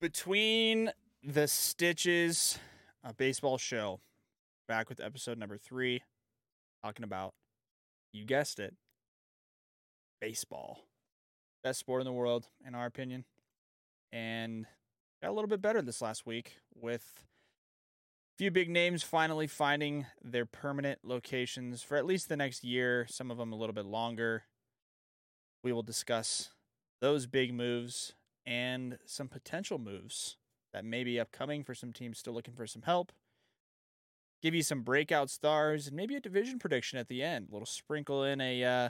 Between the stitches, a baseball show, back with episode number three, talking about, you guessed it, baseball. Best sport in the world, in our opinion. And got a little bit better this last week with a few big names finally finding their permanent locations for at least the next year, some of them a little bit longer. We will discuss those big moves and some potential moves that may be upcoming for some teams still looking for some help. Give you some breakout stars and maybe a division prediction at the end. A little sprinkle in a uh,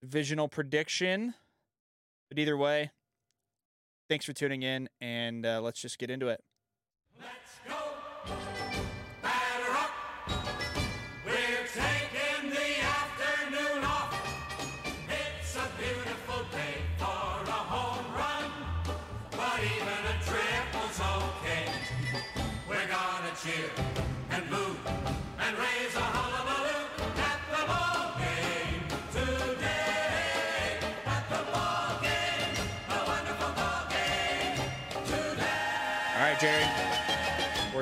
divisional prediction. But either way, thanks for tuning in, and uh, let's just get into it.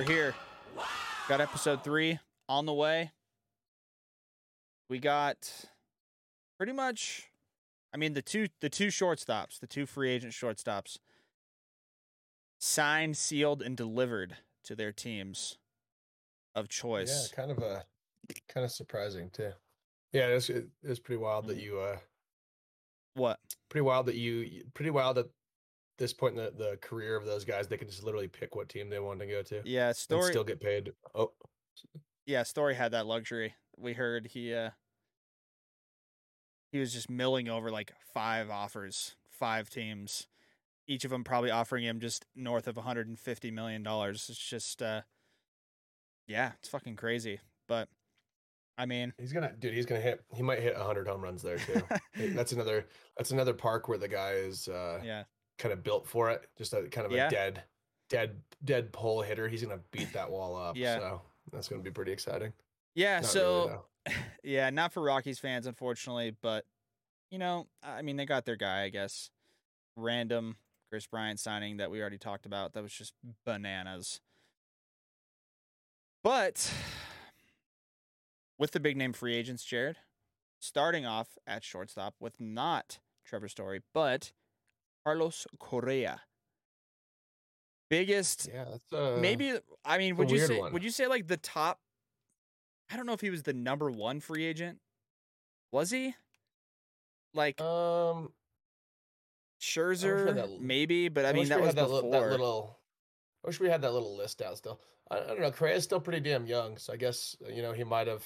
We're here. Got episode three on the way. We got pretty much, I mean, the two the two shortstops, the two free agent shortstops, signed, sealed, and delivered to their teams of choice. Yeah, kind of a kind of surprising too. Yeah, it's it, it's pretty wild that Mhm. you uh What? pretty wild that you pretty wild at this point in the, the career of those guys they can just literally pick what team they want to go to Yeah, story. still get paid. Oh, yeah, Story had that luxury. We heard he uh he was just milling over like five offers, five teams, each of them probably offering him just north of 150 million dollars. It's just uh yeah, it's fucking crazy. But I mean, he's gonna dude. He's gonna hit. He might hit hundred home runs there too. That's another. That's another park where the guy is uh, yeah. Kind of built for it. Just a kind of Yeah. a dead, dead, dead pole hitter. He's gonna beat that wall up. Yeah. So that's gonna be pretty exciting. Yeah, Not so really, yeah, not for Rockies fans unfortunately, but you know, I mean they got their guy, I guess. Random Kris Bryant signing that we already talked about. That was just bananas. But with the big name free agents, Jared, starting off at shortstop with not Trevor Story, but Carlos Correa. Biggest yeah, that's uh, maybe I mean, would you say one. would you say like the top? I don't know if he was the number one free agent. Was he? Like Um, Scherzer, that- maybe, but I, mean that was before. that little. I wish we had that little list out still. I, I don't know. Correa's still pretty damn young, so I guess uh, you know he might have.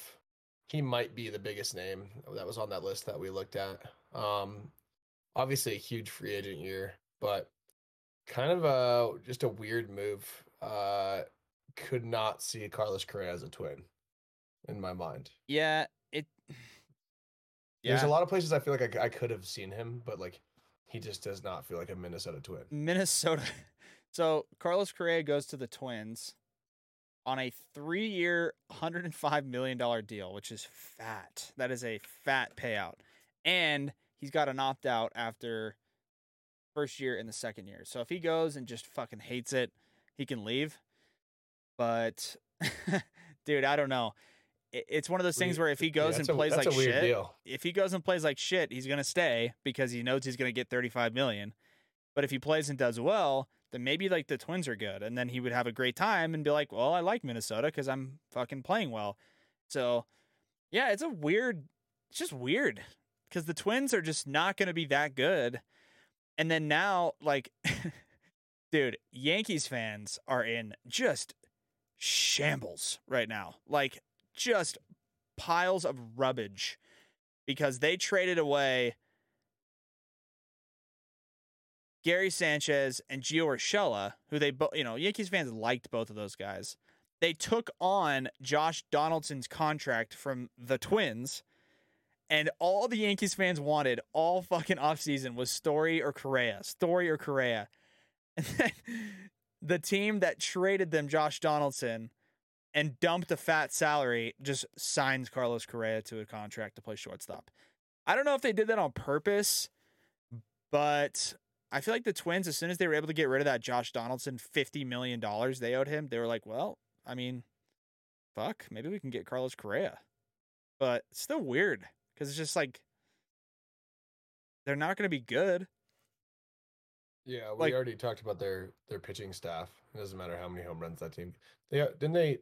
He might be the biggest name that was on that list that we looked at. Um, obviously a huge free agent year, but kind of a just a weird move. Uh, could not see Carlos Correa as a twin, in my mind. yeah, it. There's a lot of places I feel like I, I could have seen him, but like he just does not feel like a Minnesota twin. Minnesota. So Carlos Correa goes to the Twins on a hundred and five million dollar deal, which is fat. That is a fat payout, and he's got an opt-out after first year and the second year. So if he goes and just fucking hates it, he can leave. But dude, I don't know. It's one of those things where if he Yeah, goes and that's a- plays like shit, deal. if he goes and plays like shit, he's gonna stay because he knows he's gonna get 35 million. But if he plays and does well, then maybe like the Twins are good, and then he would have a great time and be like, "Well, I like Minnesota because I'm fucking playing well." So, yeah, it's a weird. It's just weird because the Twins are just not gonna be that good, and then now, like, dude, Yankees fans are in just shambles right now, like just piles of rubbish because they traded away Gary Sanchez and Gio Urshela, who they both, you know, Yankees fans liked both of those guys. They took on Josh Donaldson's contract from the Twins, and all the Yankees fans wanted all fucking offseason was Story or Correa, Story or Correa. And then the team that traded them Josh Donaldson and dumped a fat salary just signs Carlos Correa to a contract to play shortstop. I don't know if they did that on purpose, but I feel like the Twins, as soon as they were able to get rid of that Josh Donaldson fifty million dollars they owed him, they were like, well, I mean, fuck, maybe we can get Carlos Correa. But still weird because it's just like they're not going to be good. Yeah, we Like- already talked about their their pitching staff. It doesn't matter how many home runs that team. They uh, didn't they.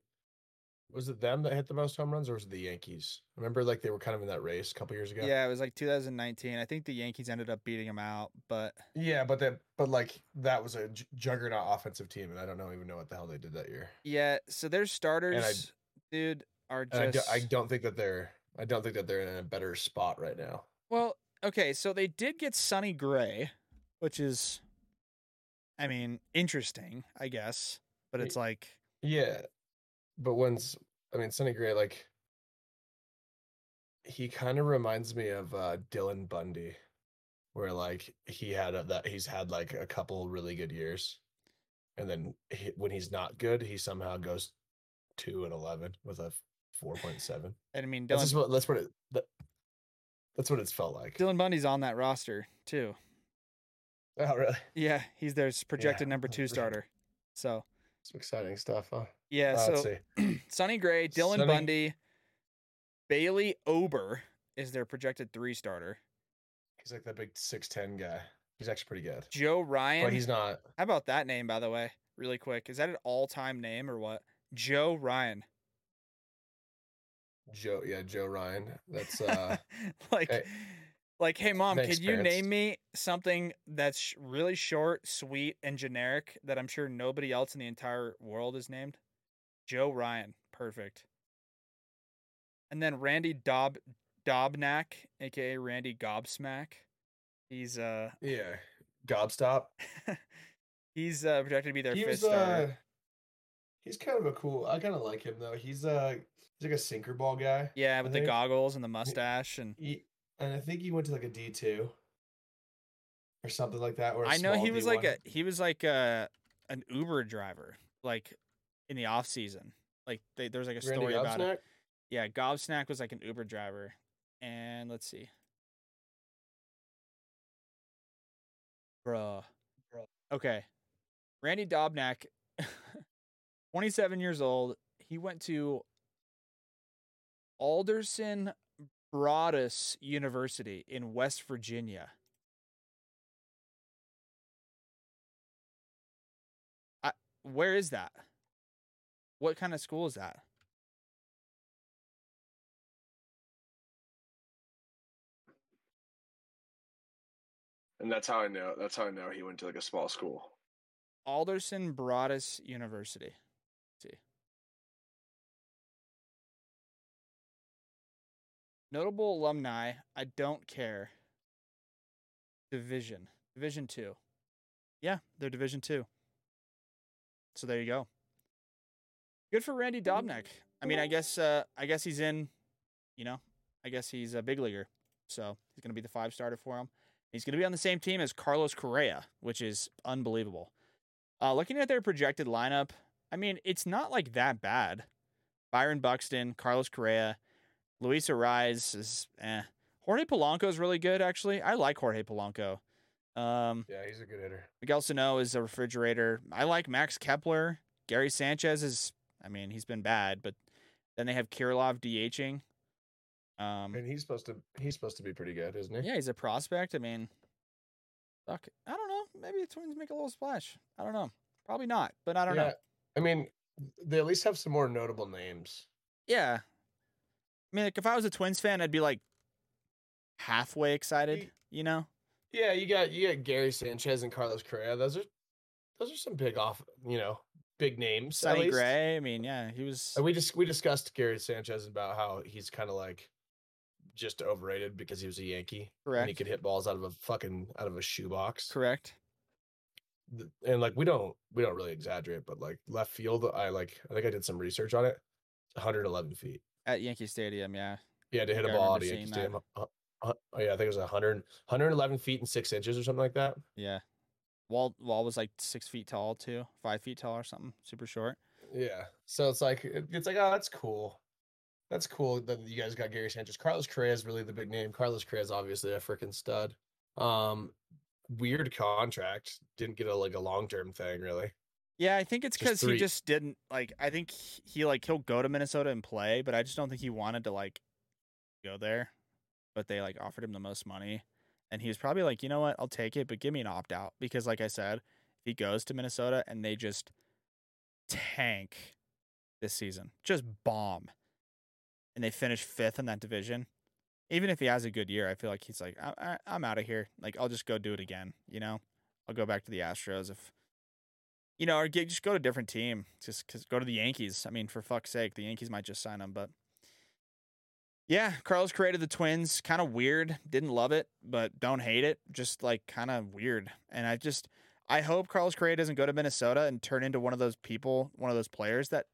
Was it them that hit the most home runs, or was it the Yankees? Remember, like they were kind of in that race a couple years ago. Yeah, it was like 2019. I think the Yankees ended up beating them out, but Yeah, but that, but like that was a juggernaut offensive team, and I don't know even know what the hell they did that year. yeah. So their starters, dude, are And I, do, just I don't think that they're, I don't think that they're in a better spot right now. Well, okay, so they did get Sonny Gray, which is, I mean, interesting, I guess. But it's like, Yeah, but when's I mean Sonny Gray like he kind of reminds me of uh Dylan Bundy, where like he had a, that he's had like a couple really good years, and then he, when he's not good, he somehow goes two and eleven with a four point seven. and I mean, That's Dylan, just what that's what it that, that's what it's felt like. Dylan Bundy's on that roster too. Oh really? Yeah, he's their projected number two starter. So Some exciting stuff, huh? yeah, Uh, so. Sonny Gray, Dylan Sonny- Bundy, Bailey Ober is their projected three starter. He's like that big six ten guy. He's actually pretty good, Joe Ryan. but he's not. How about that name, by the way? Really quick, is that an all-time name or what? Joe Ryan. Joe, yeah, Joe Ryan. That's uh like, Hey, like, hey mom, thanks, could you parents. name me something that's really short, sweet, and generic that I'm sure nobody else in the entire world is named? Joe Ryan, perfect. And then Randy Dob Dobnak, aka Randy Gobsmack. He's uh yeah, Gobstop. he's uh projected to be their he fifth was starter. uh he's kind of a cool. I kind of like him though. He's uh he's like a sinker ball guy. yeah, with the goggles and the mustache and He and I think he went to like a D two or something like that. Or I know he was like a he was like a an Uber driver, like in the off season. Like they, there's like a Randy story about it. Yeah, Gobsnack was like an Uber driver, and let's see, bruh, Bruh. Okay, Randy Dobnak, 27 years old. He went to Alderson Broaddus University in West Virginia. I, where is that? What kind of school is that? And that's how I know. That's how I know he went to like a small school. Alderson Broaddus University. Let's see. Notable alumni. I don't care. Division. Division two. Yeah, they're Division two. So there you go. Good for Randy Dobnak. I mean, I guess uh I guess he's in, you know, I guess he's a big leaguer. So he's gonna be the five starter for him. He's gonna be on the same team as Carlos Correa, which is unbelievable. Uh, looking at their projected lineup, I mean, it's not like that bad. Byron Buxton, Carlos Correa, Luis Arraez is eh. Jorge Polanco is really good, actually. I like Jorge Polanco. Um, Yeah, he's a good hitter. Miguel Sano is a refrigerator. I like Max Kepler. Gary Sanchez is, I mean, he's been bad, but then they have Kirilloff DHing. Um, And he's supposed to. He's supposed to be pretty good, isn't he? yeah, he's a prospect. I mean, fuck, I don't know. Maybe the Twins make a little splash. I don't know. Probably not, but I don't know. Yeah, I mean, they at least have some more notable names. Yeah. I mean, like, if I was a Twins fan, I'd be like halfway excited, you know? Yeah, you got you got Gary Sanchez and Carlos Correa. Those are those are some big off, you know, big names. Sonny. Gray. I mean, yeah, he was. And we just we discussed Gary Sanchez about how he's kind of like just overrated because he was a Yankee and he could hit balls out of a fucking out of a shoebox. Correct. And like we don't we don't really exaggerate, but like left field, I like I think I did some research on it. 111 feet. At Yankee Stadium, yeah. Yeah, to hit a ball out of Yankee. Stadium. Uh, uh, oh yeah, I think it was 100, 111 feet and six inches or something like that. Yeah. Wall Wall was like six feet tall too, five feet tall or something, super short. Yeah. So it's like it's like oh that's cool. That's cool that you guys got Gary Sanchez. Carlos Correa is really the big name. Carlos Correa is obviously a freaking stud. Um, weird contract. Didn't get a like a long term thing really. Yeah, I think it's because he just didn't like. I think he, like he'll go to Minnesota and play, but I just don't think he wanted to like go there. But they like offered him the most money, and he was probably like, you know what, I'll take it, but give me an opt out because, like I said, if he goes to Minnesota and they just tank this season, just bomb, and they finish fifth in that division, even if he has a good year, I feel like he's like, I, I, I'm out of here. Like I'll just go do it again. You know, I'll go back to the Astros if you know, or get, just go to a different team. Just cause go to the Yankees. I mean, for fuck's sake, the Yankees might just sign him. But yeah, Carlos Correa to the Twins. Kind of weird. Didn't love it, but don't hate it. Just like kind of weird. And I just, I hope Carlos Correa doesn't go to Minnesota and turn into one of those people, one of those players that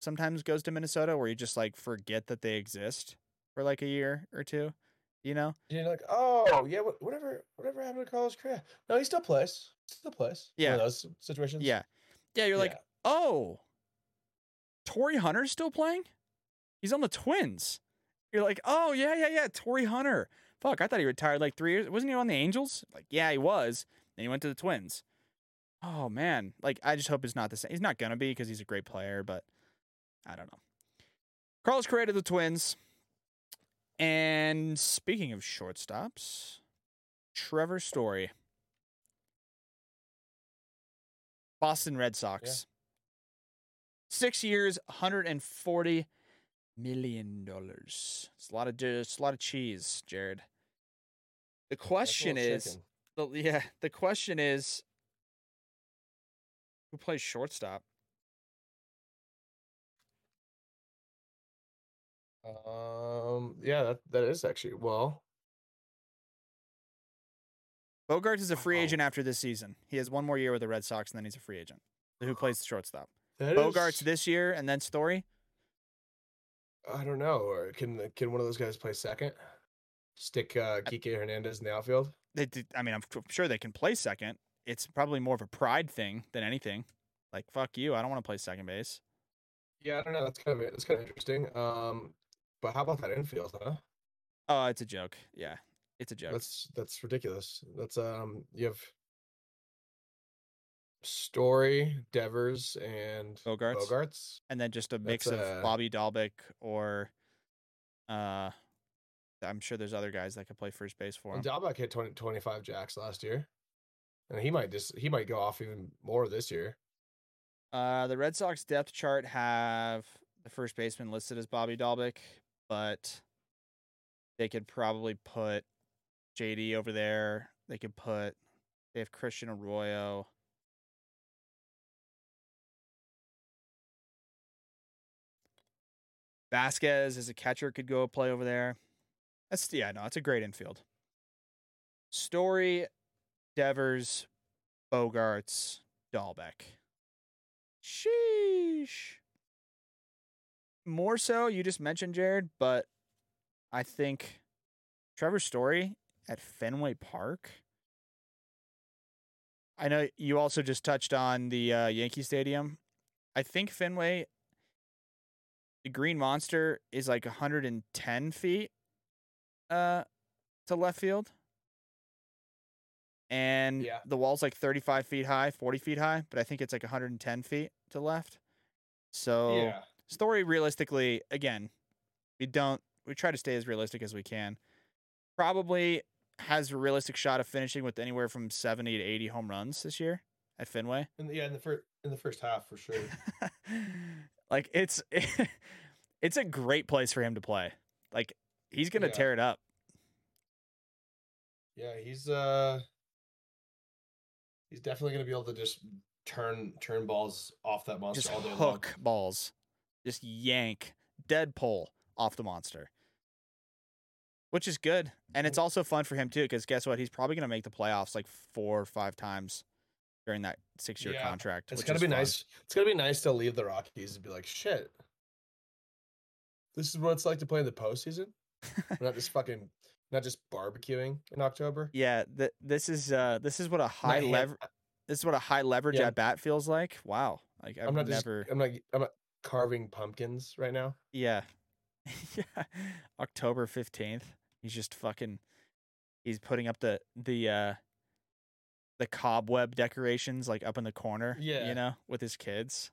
sometimes goes to Minnesota where you just like forget that they exist for like a year or two. You know? You're like, oh yeah, whatever, whatever happened to Carlos Correa? No, he still plays. Still plays. One Yeah. of those situations. Yeah. Yeah. You're like, Yeah. oh, Torii Hunter's still playing? He's on the Twins. You're like, oh yeah, yeah, yeah, Torii Hunter. Fuck, I thought he retired like three years. Wasn't he on the Angels? Like, yeah, he was. Then he went to the Twins. Oh man, like I just hope it's not the same. He's not gonna be because he's a great player, but I don't know. Carlos Correa to the Twins. And speaking of shortstops, Trevor Story. Boston Red Sox. Six years, 140 million dollars. It's a lot of it's a lot of cheese, Jared. The question is, the, yeah, the question is, who plays shortstop? Um, yeah, that that is actually well. Bogaerts is a free Wow. agent after this season. He has one more year with the Red Sox, and then he's a free agent. Who plays shortstop? That Bogaerts is- this year, and then Story. I don't know. Or can can one of those guys play second? Stick uh, Kike Hernandez in the outfield. They, did, I mean, I'm sure they can play second. It's probably more of a pride thing than anything. Like, fuck you, I don't want to play second base. Yeah, I don't know. That's kind of that's kind of interesting. Um, but how about that infield, huh? Oh, it's a joke. Yeah, it's a joke. That's that's ridiculous. That's um, you have Story, Devers, and Bogaerts. Bogaerts. and then just a mix That's, of Bobby Dalbec or, uh, I'm sure there's other guys that could play first base for him. And Dalbec hit 20, 25 jacks last year, and he might just he might go off even more this year. Uh, the Red Sox depth chart have the first baseman listed as Bobby Dalbec, but they could probably put JD over there. They could put they have Christian Arroyo. Vasquez as a catcher could go play over there. That's yeah, no, it's a great infield. Story, Devers, Bogaerts, Dalbec. Sheesh. More so, you just mentioned Jared, but I think Trevor Story at Fenway Park. I know you also just touched on the uh, Yankee Stadium. I think Fenway, the Green Monster, is like 110 feet uh, to left field. And Yeah. the wall's like 35 feet high, 40 feet high, but I think it's like 110 feet to left. So story realistically, again, we don't we try to stay as realistic as we can. Probably has a realistic shot of finishing with anywhere from 70 to 80 home runs this year at Fenway. In the, yeah, in the first in the first half for sure. like it's it's a great place for him to play. Like he's going to Yeah. tear it up. yeah, he's uh he's definitely gonna be able to just turn turn balls off that monster Just all day long. hook balls. Just yank dead pull off the monster. Which is good. And it's also fun for him too cuz guess what? He's probably going to make the playoffs like 4 or 5 times during that 6-year Yeah, contract. It's which gonna be fun. nice. It's gonna be nice to leave the Rockies and be like, shit. This is what it's like to play in the postseason. We're not just fucking, not just barbecuing in October. Yeah, th- this is uh this is what a high lever this is what a high leverage Yeah. at bat feels like. Wow. Like I've I'm not just, never I'm not, I'm not carving pumpkins right now. Yeah. yeah. October 15th. He's just fucking he's putting up the the uh the cobweb decorations like up in the corner. Yeah. You know, with his kids.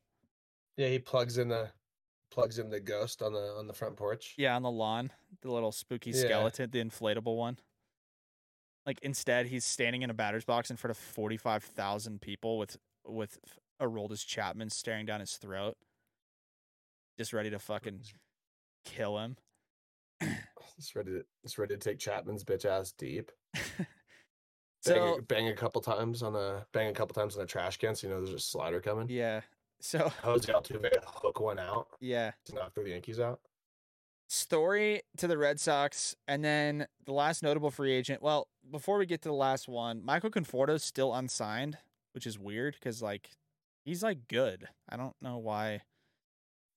Yeah, he plugs in the plugs in the ghost on the on the front porch. Yeah, on the lawn, the little spooky Yeah. skeleton, the inflatable one. Like instead, he's standing in a batter's box in front of forty five thousand people with with a Aroldis Chapman staring down his throat, just ready to fucking kill him. Just ready to it's ready to take Chapman's bitch ass deep. Bang, so a, bang a couple times on a bang a couple times on a trash can, so you know there's a slider coming. yeah, so Jose Altuve hook one out yeah, to knock the Yankees out. story to the Red Sox, and then the last notable free agent. Well, before we get to the last one, Michael Conforto's still unsigned, which is weird because like he's like good. I don't know why.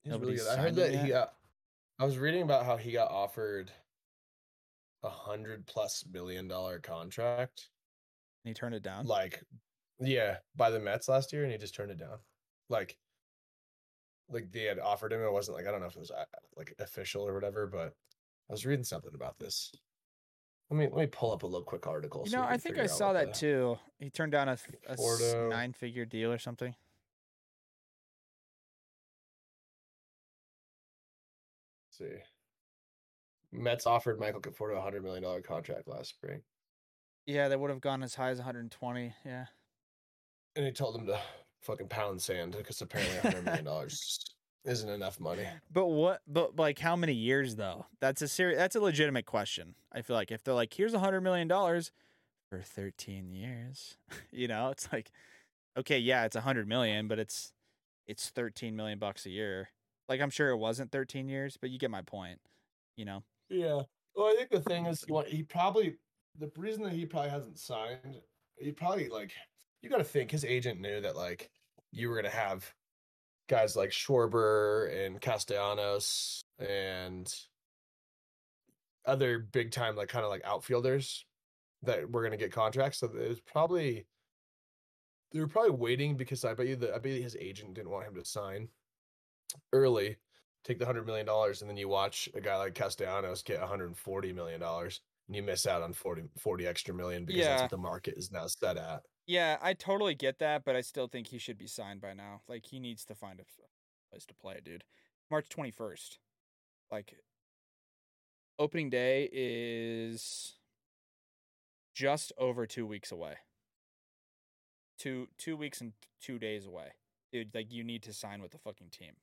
He's really good. I heard that he got. I was reading about how he got offered a hundred plus million dollar contract. And he turned it down. Like, yeah, by the Mets last year, and he just turned it down. Like, like they had offered him. It wasn't like I don't know if it was uh, like official or whatever, but I was reading something about this. Let me let me pull up a little quick article. You so know, I think I saw that the- too. He turned down a, a nine figure deal or something. See, Mets offered Michael Conforto a hundred million dollar contract last spring. Yeah, they would have gone as high as 120. Yeah. And he told them to fucking pound sand because apparently hundred million dollars isn't enough money. But what? But like, how many years though? That's a serious. That's a legitimate question. I feel like if they're like, here's a hundred million dollars for 13 years, you know, it's like, okay, yeah, it's a hundred million, but it's it's 13 million bucks a year. Like, I'm sure it wasn't 13 years, but you get my point. You know. Yeah. Well, I think the thing is, what he probably the reason that he probably hasn't signed, he probably like you got to think his agent knew that like you were gonna have guys like Schwarber and Castellanos and other big time like kind of like outfielders that were gonna get contracts. So it was probably they were probably waiting because I bet you that I bet his agent didn't want him to sign early take the hundred million dollars and then you watch a guy like Castellanos get 140 million dollars and you miss out on 40, 40 extra million because that's what the market is now set at. Yeah, I totally get that, but I still think he should be signed by now. Like he needs to find a place to play, dude. March 21st. Like opening day is just over 2 weeks away. 2 2 weeks and 2 days away. Dude, like you need to sign with the fucking team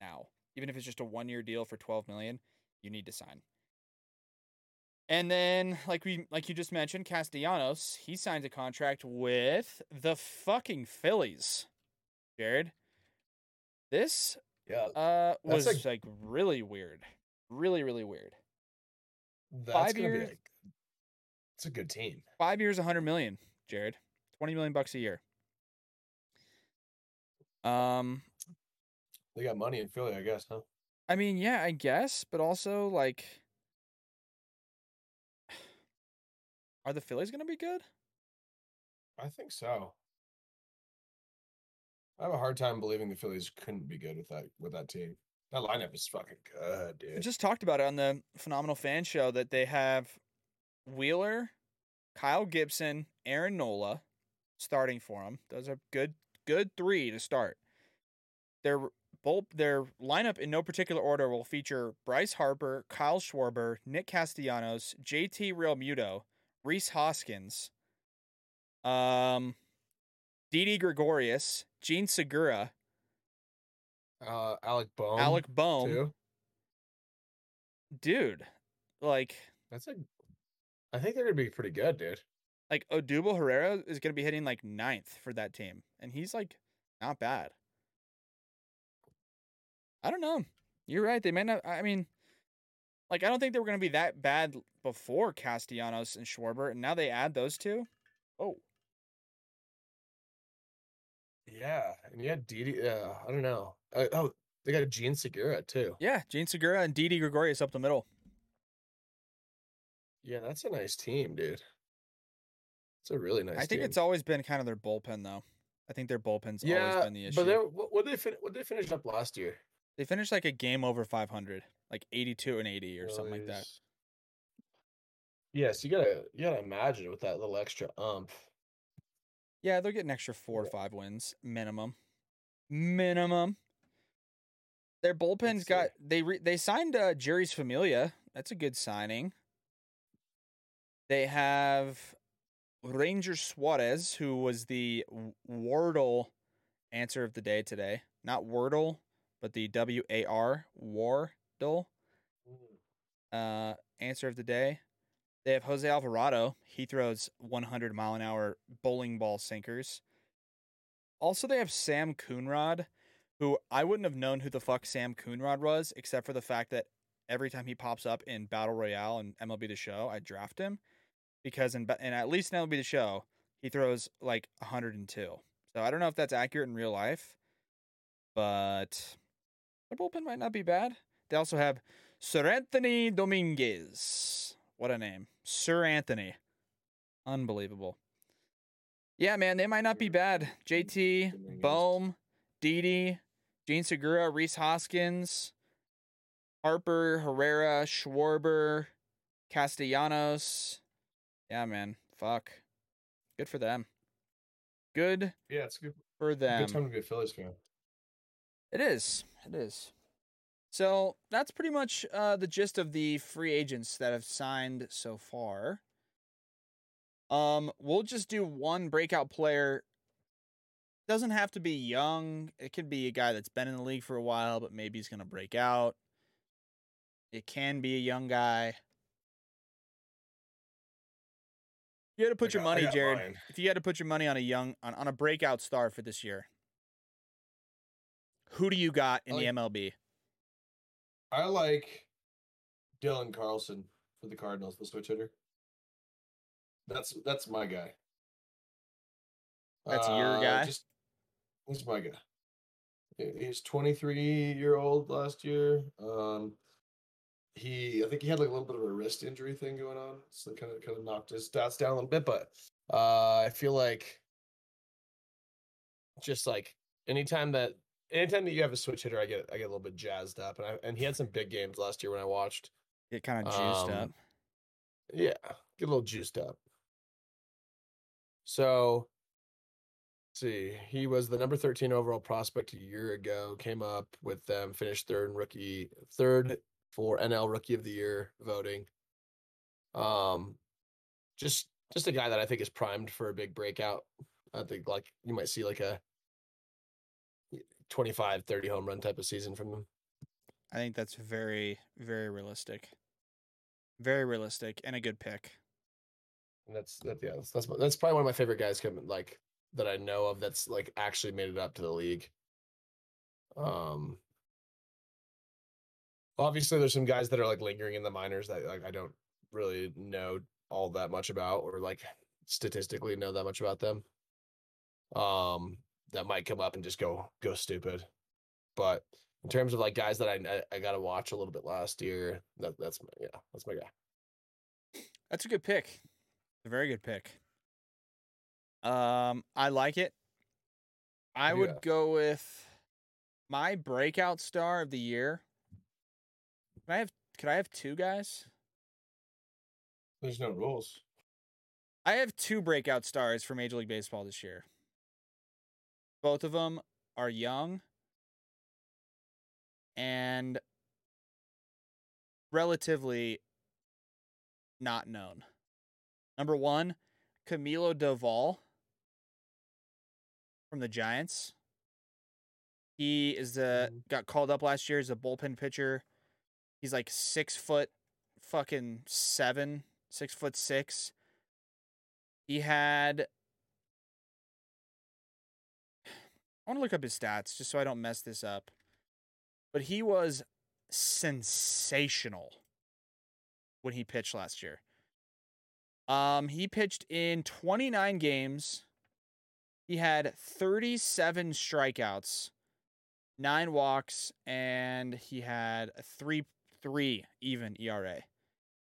now. Even if it's just a 1-year deal for 12 million, you need to sign. And then, like we, like you just mentioned, Castellanos, he signed a contract with the fucking Phillies. Jared, this Yeah, uh was a- like really weird, really really weird. that's five years- be. A, it's a good team. Five years, a hundred million. Jared, twenty million bucks a year. Um, They got money in Philly, I guess, huh? I mean, yeah, I guess, but also like, are the Phillies gonna be good? I think so. I have a hard time believing the Phillies couldn't be good with that with that team. That lineup is fucking good, dude. We just talked about it on the Phenomenal Fan Show that they have Wheeler, Kyle Gibson, Aaron Nola starting for them. Those are good, good three to start. Their bull, their lineup in no particular order will feature Bryce Harper, Kyle Schwarber, Nick Castellanos, JT Realmuto, Rhys Hoskins, um, Didi Gregorius, Jean Segura, uh, Alec Bohm, Alec Bohm. too. Dude, like That's a. I think they're gonna be pretty good, dude. like Odubel Herrera is going to be hitting like ninth for that team, and he's like not bad. I don't know. You're right. They might not. I mean, like I don't think they were going to be that bad before Castellanos and Schwarber, and now they add those two. Oh, Yeah, and you had Didi. Yeah, I don't know. Uh, oh, they got a Jean Segura too. yeah, Jean Segura and Didi Gregorius up the middle. Yeah, that's a nice team, dude. It's a really nice. I think team. it's always been kind of their bullpen though. I think their bullpen's yeah, always been the issue. but what they fin- what they finished up last year? They finished like a game over 500, like 82 and 80 or something like that. Yes, you gotta you gotta imagine with that little extra ump. Yeah, they'll get an extra four or five wins minimum. Minimum. Their bullpen's got they re, they signed uh, Jeurys Familia. That's a good signing. They have Ranger Suarez, who was the Wordle answer of the day today. Not Wordle, but the W A R Wardle uh, answer of the day. They have Jose Alvarado. He throws 100 mile an hour bowling ball sinkers. Also, they have Sam Coonrod, who I wouldn't have known who the fuck Sam Coonrod was, except for the fact that every time he pops up in Battle Royale and MLB The Show, I draft him because in and at least in MLB The Show, he throws like 102. So I don't know if that's accurate in real life, but their bullpen might not be bad. They also have Seranthony Dominguez. What a name. Seranthony. Unbelievable. Yeah, man, they might not be bad. JT. Bohm, Didi, Jean Segura, Rhys Hoskins, Harper, Herrera, Schwarber, Castellanos. Yeah, man. Fuck. Good for them. Good Yeah, it's good, for them. good time to be a Phillies fan. It is. It is. So that's pretty much uh, the gist of the free agents that have signed so far. Um, we'll just do one breakout player. Doesn't have to be young. It could be a guy that's been in the league for a while, but maybe he's gonna break out. It can be a young guy. You had to put I your got- money, Jared. mine. If you had to put your money on a young on, on a breakout star for this year, who do you got in I the MLB? I like Dylan Carlson for the Cardinals, the switch hitter. That's that's my guy. That's your guy? Just, he's my guy. He's 23 year old last year. Um, he I think he had like a little bit of a wrist injury thing going on, so kind of kind of knocked his stats down a little bit. But uh, I feel like just like anytime that anytime that you have a switch hitter, I get I get a little bit jazzed up, and I and he had some big games last year when I watched. Get kind of juiced Um, up. Yeah, get a little juiced up. So, let's see, he was the number 13 overall prospect a year ago, came up with them, finished third in rookie, third for NL rookie of the year voting. Um, just, just a guy that I think is primed for a big breakout. I think like you might see like a 25, 30 home run type of season from him. I think that's very, very realistic. Very realistic and a good pick. And that's that. Yeah, that's that's, that's probably one of my favorite guys coming like that I know of. That's like actually made it up to the league. Um, obviously, there's some guys that are like lingering in the minors that like I don't really know all that much about, or like statistically know that much about them. Um, that might come up and just go go stupid. But in terms of like guys that I I, I got to watch a little bit last year, that that's my, yeah, that's my guy. That's a good pick. A very good pick. Um, I like it. I you would go with my breakout star of the year. Can I have could I have two guys? There's no rules. I have two breakout stars for Major League Baseball this year. Both of them are young and relatively not known. Number one, Camilo Doval from the Giants. He is the Mhm. got called up last year as a bullpen pitcher. He's like six foot fucking seven, six foot six. He had I want to look up his stats just so I don't mess this up. But he was sensational when he pitched last year. Um, he pitched in 29 games. He had 37 strikeouts, nine walks, and he had a three three even ERA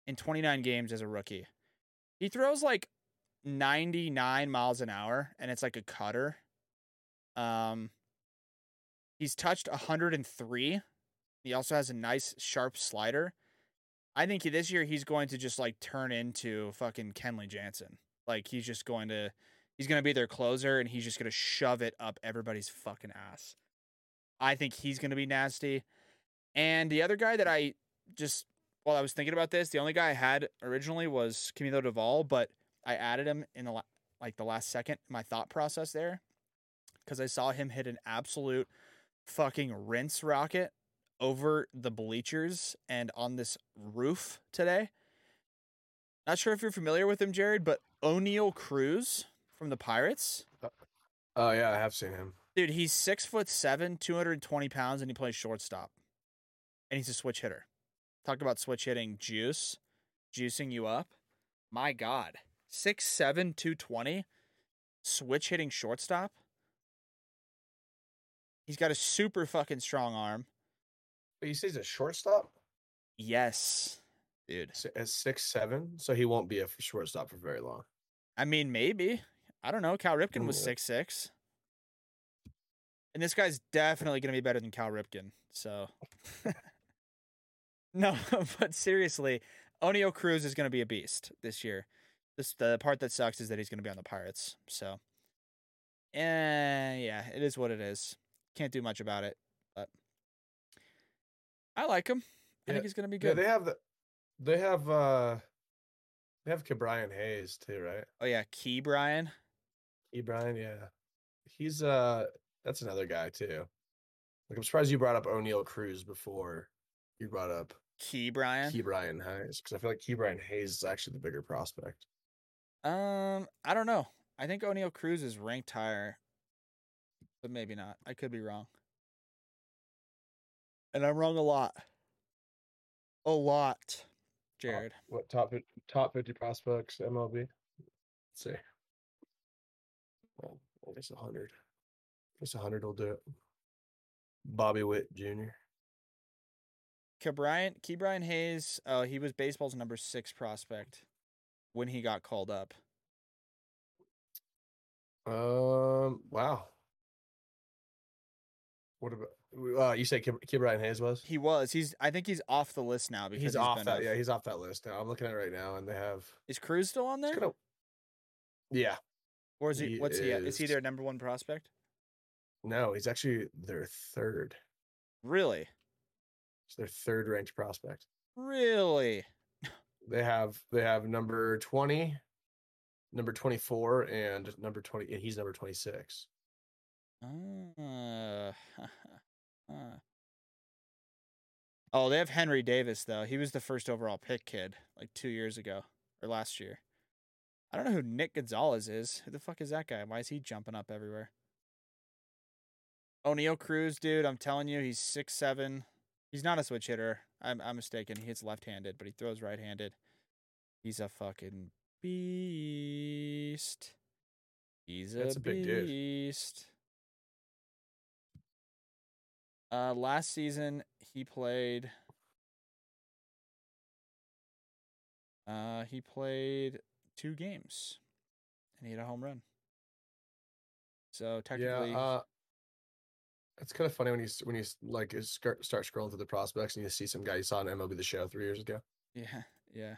in 29 games as a rookie. He throws like 99 miles an hour, and it's like a cutter. Um, he's touched 103. He also has a nice sharp slider. I think this year he's going to just like turn into fucking Kenley Jansen. Like he's just going to he's going to be their closer and he's just going to shove it up everybody's fucking ass. I think he's going to be nasty. And the other guy that I just while I was thinking about this, the only guy I had originally was Camilo Doval, but I added him in the la- like the last second my thought process there because I saw him hit an absolute fucking rinse rocket over the bleachers and on this roof today. Not sure if you're familiar with him, Jared, but Oneil Cruz from the Pirates. Uh, oh yeah, I have seen him. Dude, he's six foot seven, 220 pounds, and he plays shortstop. And he's a switch hitter. Talk about switch hitting juice, juicing you up. My God. Six seven, 220, switch hitting shortstop. He's got a super fucking strong arm. But you say he's a shortstop Yes, dude. At six seven, so he won't be a shortstop for very long. I mean, maybe. I don't know. Cal Ripken was six six. And this guy's definitely going to be better than Cal Ripken. So, no, but seriously, Oneil Cruz is going to be a beast this year. This the part that sucks is that he's going to be on the Pirates. So, eh, yeah, it is what it is. Can't do much about it. But I like him. I Yeah, think he's going to be Yeah, good. they have the, they have uh, they have Brian Hayes too, right? oh yeah, Ke'Bryan. E. Brian, yeah, he's uh, that's another guy too. Like I'm surprised you brought up Oneil Cruz before you brought up Ke'Bryan. Key Brian Hayes because I feel like Ke'Bryan Hayes is actually the bigger prospect. Um, I don't know. I think Oneil Cruz is ranked higher, but maybe not. I could be wrong. And I'm wrong a lot. A lot, Jared. Top, what top top fifty prospects MLB? Let's see. Well, I guess a hundred. I guess a hundred will do it. Bobby Witt Jr. Ke'Bryan, Key Brian Hayes, uh, he was baseball's number six prospect when he got called up. Um. Wow. What about? Uh, you say Kid Brian Hayes was? He was. He's. I think he's off the list now because He's off been that. a- Yeah, he's off that list now. I'm looking at it right now, and they have. Is Cruz still on there, gonna, yeah. or is he? he What's he? At? Is he their number one prospect? No, he's actually their third. Really, It's their third ranked prospect. really. They have they have number twenty, number twenty four, and number twenty. And he's number twenty six. Uh. Oh, they have Henry Davis though. He was the first overall pick kid like two years ago or last year. I don't know who Nick Gonzalez is. Who the fuck is that guy? Why is he jumping up everywhere? Oneil Cruz, dude, I'm telling you, he's six seven. He's not a switch hitter. I'm I'm mistaken. He hits left handed, but he throws right handed. He's a fucking beast. He's a, That's a big dude. Uh, last season he played. Uh, he played two games, and he had a home run. So technically, Yeah. Uh, it's kind of funny when you when you like start start scrolling through the prospects and you see some guy you saw in MLB the Show three years ago. yeah, yeah.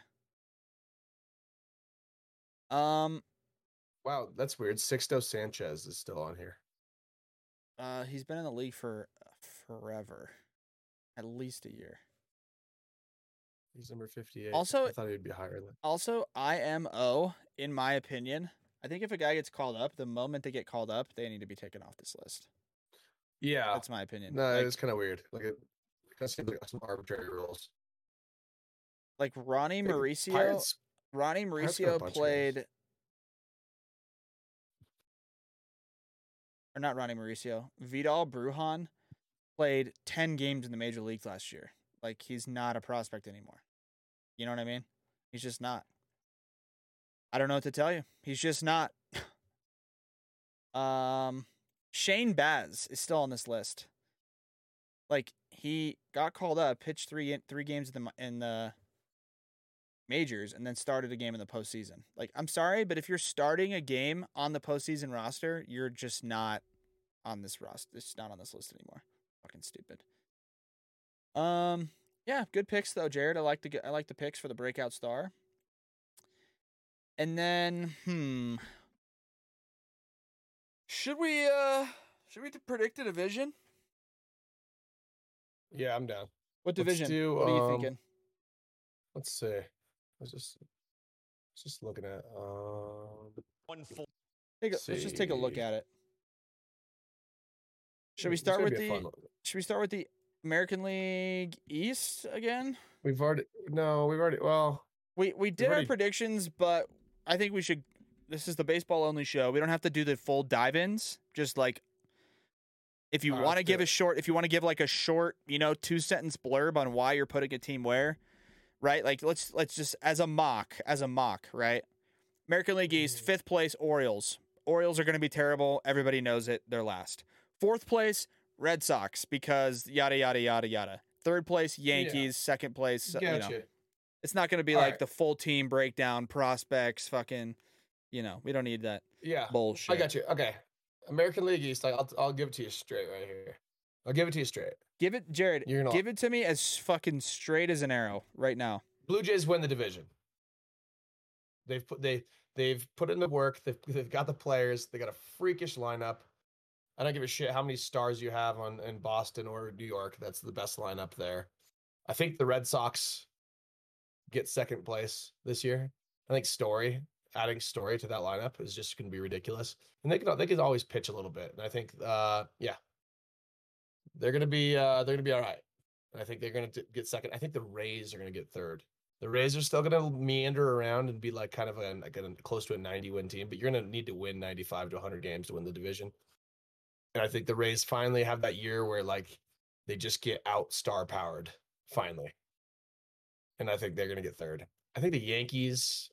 Um, Wow, that's weird. Sixto Sanchez is still on here. uh, he's been in the league for uh, forever, at least a year. He's number fifty eight. Also- I thought he'd be higher than. Also, IMO, in my opinion, I think if a guy gets called up, the moment they get called up, they need to be taken off this list. Yeah, That's my opinion. no, like, it's kind of weird. Like it, it kind of seems like some arbitrary rules. like Ronny Maybe Mauricio. Pirates- Ronny Pirates got a Mauricio played, or not Ronny Mauricio. Vidal Brujan played ten games in the major leagues last year. Like he's not a prospect anymore. You know what I mean? He's just not. I don't know what to tell you. He's just not. um, Shane Baz is still on this list. Like he got called up, pitched three three games in the in the majors, and then started a game in the postseason. Like I'm sorry, but if you're starting a game on the postseason roster, you're just not on this roster. It's not on this list anymore. Fucking stupid. Um, yeah, good picks though, Jared. I like the I like the picks for the breakout star. And then, hmm, Should we uh should we predict a division? Yeah, I'm down. What division? do, what are you um, thinking? Let's see. I was just was just looking at um One full. Take a, let's just take a look at it. Should we start with the should we start with the American League East again? We've already no, we've already well We we did our already- predictions, but I think we should this is the baseball only show. We don't have to do the full dive-ins. Just like if you want to give a short if you want to give like a short, you know, two sentence blurb on why you're putting a team where, right? Like let's let's just as a mock, as a mock, right? American League East, Mhm. fifth place, Orioles. Orioles are going to be terrible. Everybody knows it. They're last. Fourth place, Red Sox, because yada yada yada yada. Third place, Yankees. Second place, gotcha. you know, it's not going to be All like right. the full team breakdown, prospects, fucking. You know, we don't need that Yeah. bullshit. I got you. Okay. American League East, like, I'll I'll give it to you straight right here. I'll give it to you straight. Give it, Jared. You're gonna- give it to me as fucking straight as an arrow right now. Blue Jays win the division. They've put they they've put in the work. They've they've got the players. They got a freakish lineup. I don't give a shit how many stars you have on in Boston or New York. That's the best lineup there. I think the Red Sox get second place this year. I think Story adding Story to that lineup is just going to be ridiculous. And they can they can always pitch a little bit. And I think uh yeah. They're going to be uh they're going to be all right. And I think they're going to get second. I think the Rays are going to get third. The Rays are still going to meander around and be like kind of a, like a close to a 90 win team, but you're going to need to win 95 to 100 games to win the division. And I think the Rays finally have that year where like they just get out star powered finally. And I think they're going to get third. I think the Yankees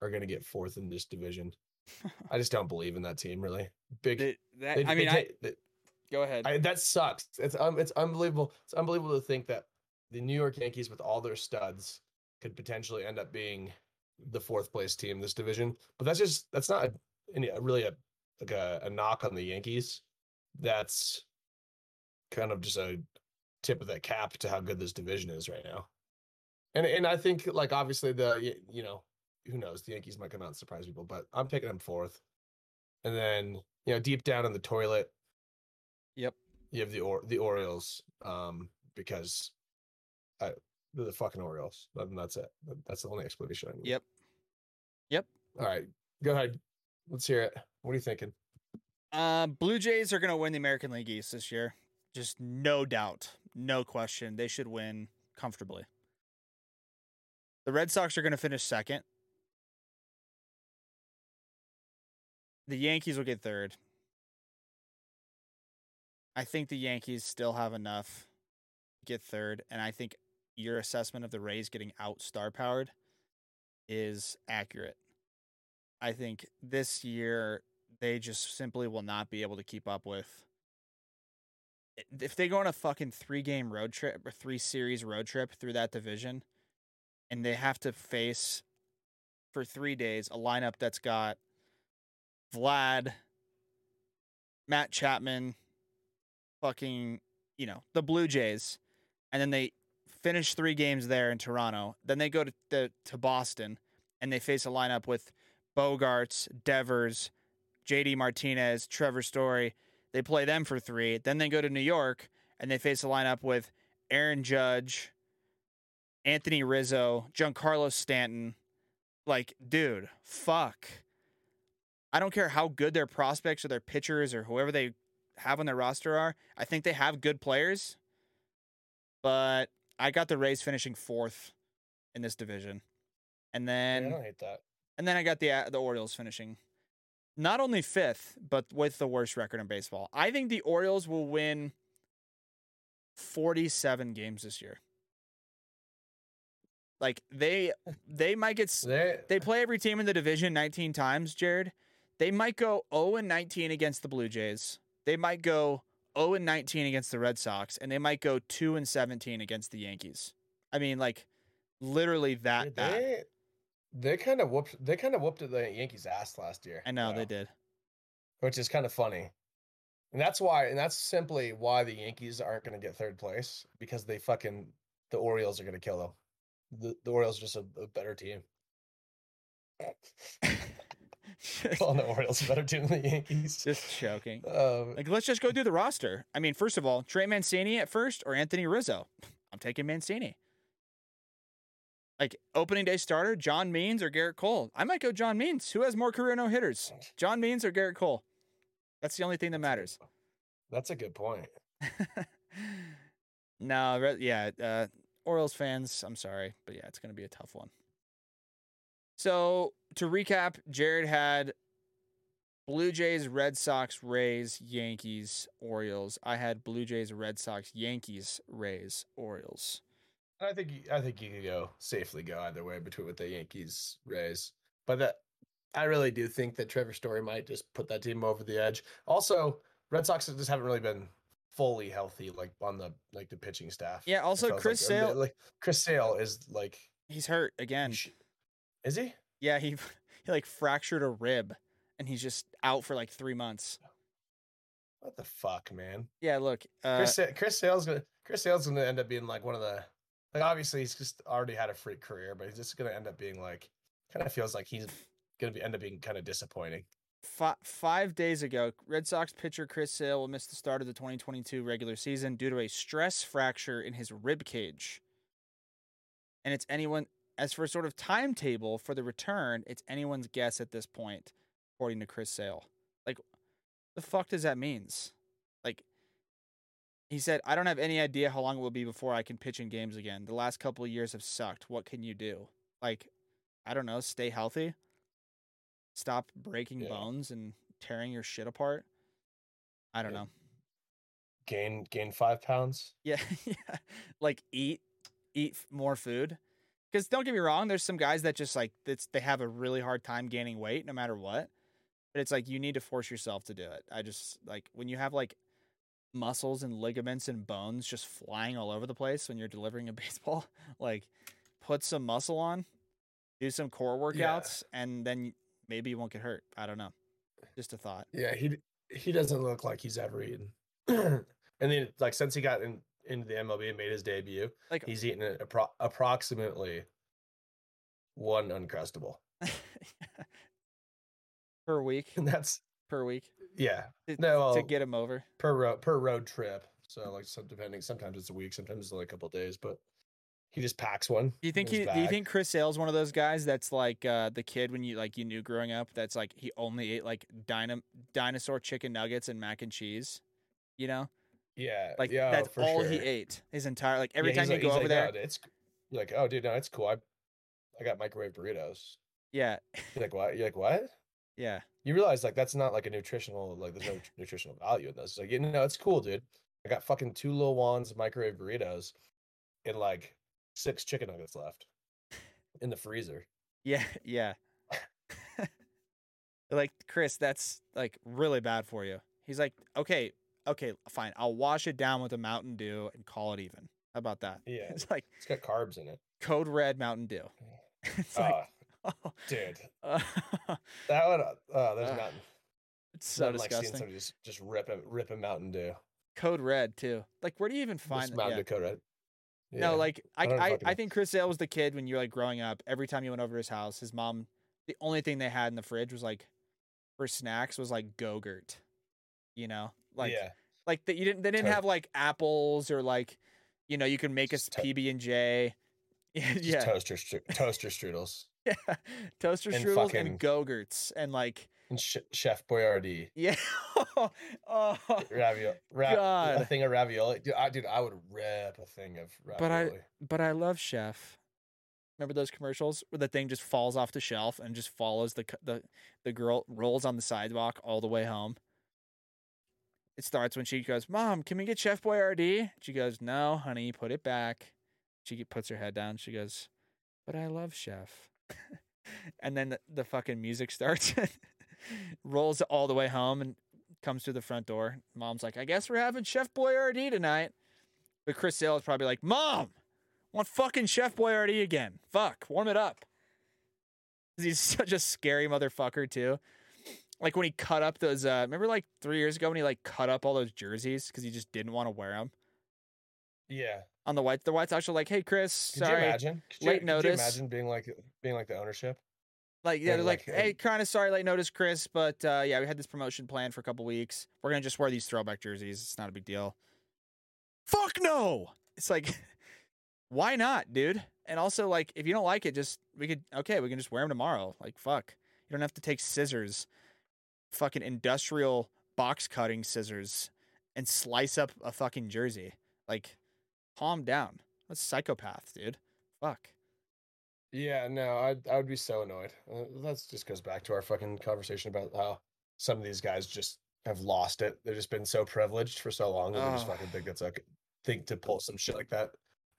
are going to get fourth in this division. I just don't believe in that team really. Big. That- that- they- I they mean, I, they- go ahead. I, that sucks. It's um, it's unbelievable. It's unbelievable to think that the New York Yankees, with all their studs, could potentially end up being the fourth place team in this division. But that's just that's not any really a like a, a knock on the Yankees. That's kind of just a tip of the cap to how good this division is right now. And and I think like obviously the you know who knows the Yankees might come out and surprise people, but I'm picking them fourth. And then you know deep down in the toilet, Yep. you have the or the Orioles, um, because I they're the fucking Orioles. And that's it. That's the only explanation. I need. Yep. Yep. All right, go ahead. Let's hear it. What are you thinking? Uh, Blue Jays are going to win the American League East this year. Just no doubt, no question. They should win comfortably. The Red Sox are going to finish second. The Yankees will get third. I think the Yankees still have enough to get third, and I think your assessment of the Rays getting out star powered is accurate. I think this year they just simply will not be able to keep up with. If they go on a fucking three game road trip or three series road trip through that division, and they have to face for three days a lineup that's got Vlad, Matt Chapman, fucking, you know, the Blue Jays, and then they finish three games there in Toronto. Then they go to to, to Boston and they face a lineup with Bogaerts, Devers, JD Martinez, Trevor Story. They play them for three. Then they go to New York and they face a lineup with Aaron Judge, Anthony Rizzo, Giancarlo Stanton. Like, dude, fuck. I don't care how good their prospects or their pitchers or whoever they have on their roster are. I think they have good players, but I got the Rays finishing fourth in this division, and Yeah, then I don't hate that. and then I got the uh, the Orioles finishing not only fifth, but with the worst record in baseball. I think the Orioles will win 47 games this year. Like they hmm. they might get They, play every team in the division 19 times, Jared. They might go 0 and 19 against the Blue Jays. They might go 0 and 19 against the Red Sox and they might go 2 and 17 against the Yankees. I mean like literally that bad. they, they kind of whooped they kind of whooped the Yankees ass last year. I know you they did. which is kind of funny. And that's why, and that's simply why the Yankees aren't going to get third place because they fucking the Orioles are going to kill them. The, the Orioles are just a, a better team. Calling the Orioles better team than the Yankees. just choking. Um, Like, let's just go through the roster. I mean, first of all, Trey Mancini at first or Anthony Rizzo? I'm taking Mancini. Like opening day starter, John Means or Gerrit Cole? I might go John Means. Who has more career no hitters? John Means or Gerrit Cole? That's the only thing that matters. that's a good point. no, yeah, uh, Orioles fans, I'm sorry, but yeah, it's going to be a tough one. So to recap, Jared had Blue Jays, Red Sox, Rays, Yankees, Orioles. I had Blue Jays, Red Sox, Yankees, Rays, Orioles. I think you- I think you could go safely go either way between with the Yankees Rays, but that I really do think that Trevor Story might just put that team over the edge. Also, Red Sox just haven't really been fully healthy, like on the like the pitching staff. Yeah. Also, Chris like, Sale, like Chris Sale is like, he's hurt again. is he? Yeah, he he like fractured a rib, and he's just out for like three months. What the fuck, man? Yeah. Look, uh, Chris Chris Sale's gonna Chris Sale's gonna end up being like one of the like obviously he's just already had a freak career, but he's just gonna end up being like kind of feels like he's gonna be end up being kind of disappointing. Fi five days ago, Red Sox pitcher Chris Sale will miss the start of the 2022 regular season due to a stress fracture in his rib cage. And it's anyone, as for sort of timetable for the return, it's anyone's guess at this point, according to Chris Sale. Like, the fuck does that means? Like, he said, I don't have any idea how long it will be before I can pitch in games again. The last couple of years have sucked. What can you do? Like, I don't know, stay healthy stop breaking Yeah. bones and tearing your shit apart. I don't Yeah. know. Gain gain five pounds. Yeah, yeah. Like eat eat more food. Cuz don't get me wrong, there's some guys that just like it's they have a really hard time gaining weight no matter what. But it's like you need to force yourself to do it. I just like when you have like muscles and ligaments and bones just flying all over the place when you're delivering a baseball, like put some muscle on, do some core Yeah. workouts and then maybe you won't get hurt. I don't know. Just a thought. Yeah, he he doesn't look like he's ever eaten. and then like since he got in into the MLB and made his debut, Like he's eaten appro- approximately one uncrustable, per week, and that's per week yeah to, No, to get him over. per road per road trip. So like some depending, sometimes it's a week, sometimes it's like a couple days, but he just packs one. Do you think in he? his Do you think Chris Sale's one of those guys that's like uh, the kid when you like you knew growing up? That's like he only ate like dino- dinosaur chicken nuggets and mac and cheese. You know, Yeah, like yeah, that's all he ate his entire like every Yeah, time you like- go over like, there. "No, it's like, oh, dude, no, it's cool. I I got microwave burritos. Yeah, You're like, what? You're like, what? Yeah, you realize like that's not like a nutritional like there's no nutritional value in this. Like you know, it's cool, dude. I got fucking two little wands microwave burritos and like six chicken nuggets left in the freezer. yeah, yeah. like Chris, that's like really bad for you. He's like, okay, okay, fine. I'll wash it down with a Mountain Dew and call it even. How about that? Yeah. It's like It's got carbs in it. Code Red Mountain Dew. it's like, Ah, dude, uh, that would. Uh, there's Ugh, nothing. it's so nothing like seeing disgusting. somebody just just rip a rip a Mountain Dew. Code Red too. Like, where do you even find Just that? Mountain Yeah. Dew Code Red. No, like I, don't I, I think Chris Sale was the kid when you're like growing up. Every time you went over to his house, his mom, the only thing they had in the fridge was like for snacks was like Go-Gurt. You know, like yeah, like that you didn't they didn't have like apples or like, you know, you can make us PB and J. Yeah, just yeah, toaster toaster strudels yeah, toaster and strudels fucking- and Go-Gurts and like and sh- Chef Boyardee. yeah, oh, Ravioli, ra- a thing of ravioli. Dude I, dude, I would rip a thing of ravioli. But I- But I love Chef. Remember those commercials where the thing just falls off the shelf and just follows the the the girl rolls on the sidewalk all the way home. It starts when she goes, "Mom, can we get Chef Boyardee?" She goes, "No, honey, put it back." She puts her head down. She goes, "But I love Chef." and then the, the fucking music starts, rolls all the way home, and comes to the front door. Mom's like, "I guess we're having Chef Boyardee tonight." But Chris Sale is probably like, "Mom, want fucking Chef Boyardee again. Fuck, warm it up. He's such a scary motherfucker too. Like when he cut up those. Uh, remember, like three years ago when he like cut up all those jerseys because he just didn't want to wear them Yeah. On the white. The White Sox are like, "Hey, Chris, Could sorry." you imagine? Could you, late could notice. you imagine being like being like the ownership? Like yeah, they're like, like, hey, kind of sorry late notice, Chris, but uh, yeah, we had this promotion planned for a couple weeks. We're gonna just wear these throwback jerseys. It's not a big deal. Fuck no. It's like, why not, dude? And also, like, if you don't like it, just we could okay, we can just wear them tomorrow. Like, fuck, you don't have to take scissors, fucking industrial box cutting scissors, and slice up a fucking jersey. Like, calm down. That's psychopath, dude. Fuck. Yeah, no, I I would be so annoyed. Uh, that just goes back to our fucking conversation about how some of these guys just have lost it. They've just been so privileged for so long that they just Oh. fucking think that's okay. Think to pull some shit like that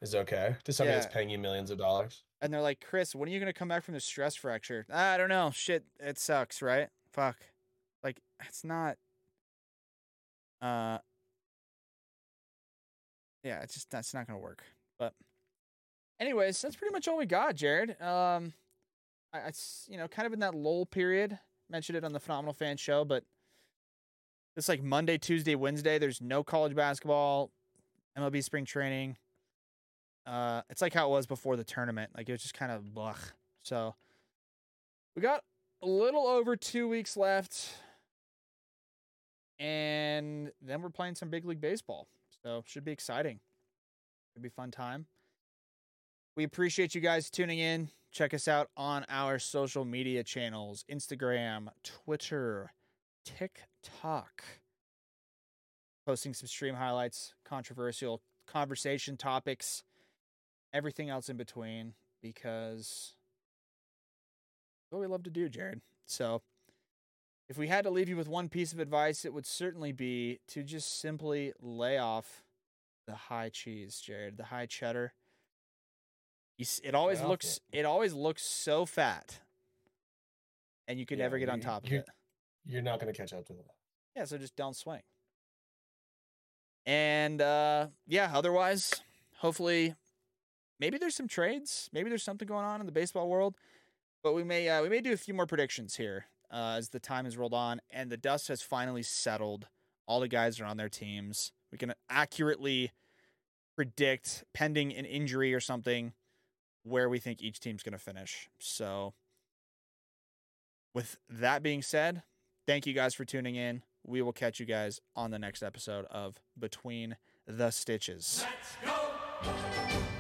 is okay to somebody Yeah. that's paying you millions of dollars. And they're like, Chris, when are you gonna come back from the stress fracture? I don't know. Shit, it sucks, right? Fuck. Like, it's not. Uh. Yeah, it's just that's not gonna work. But, anyways, that's pretty much all we got, Jared. Um, I, it's you know kind of in that lull period. Mentioned it on the Phenomenal Fan Show, but it's like Monday, Tuesday, Wednesday. There's no college basketball, MLB spring training. Uh, it's like how it was before the tournament. Like it was just kind of blah. So we got a little over two weeks left, and then we're playing some big league baseball. So should be exciting. Should be fun time. We appreciate you guys tuning in. Check us out on our social media channels: Instagram, Twitter, TikTok. Posting some stream highlights, controversial conversation topics everything else in between because what we love to do, Jared. So, if we had to leave you with one piece of advice, it would certainly be to just simply lay off the high cheese, Jared, the high cheddar. It always looks it always looks so fat, and you can Yeah, never get on top of it. You're not going to catch up to that. Yeah, so just don't swing. And uh yeah, otherwise, hopefully maybe there's some trades, maybe there's something going on in the baseball world, but we may uh, we may do a few more predictions here uh, as the time has rolled on and the dust has finally settled. All the guys are on their teams. We can accurately predict pending an injury or something where we think each team's going to finish. So with that being said, thank you guys for tuning in. We will catch you guys on the next episode of Between the Stitches. Let's go.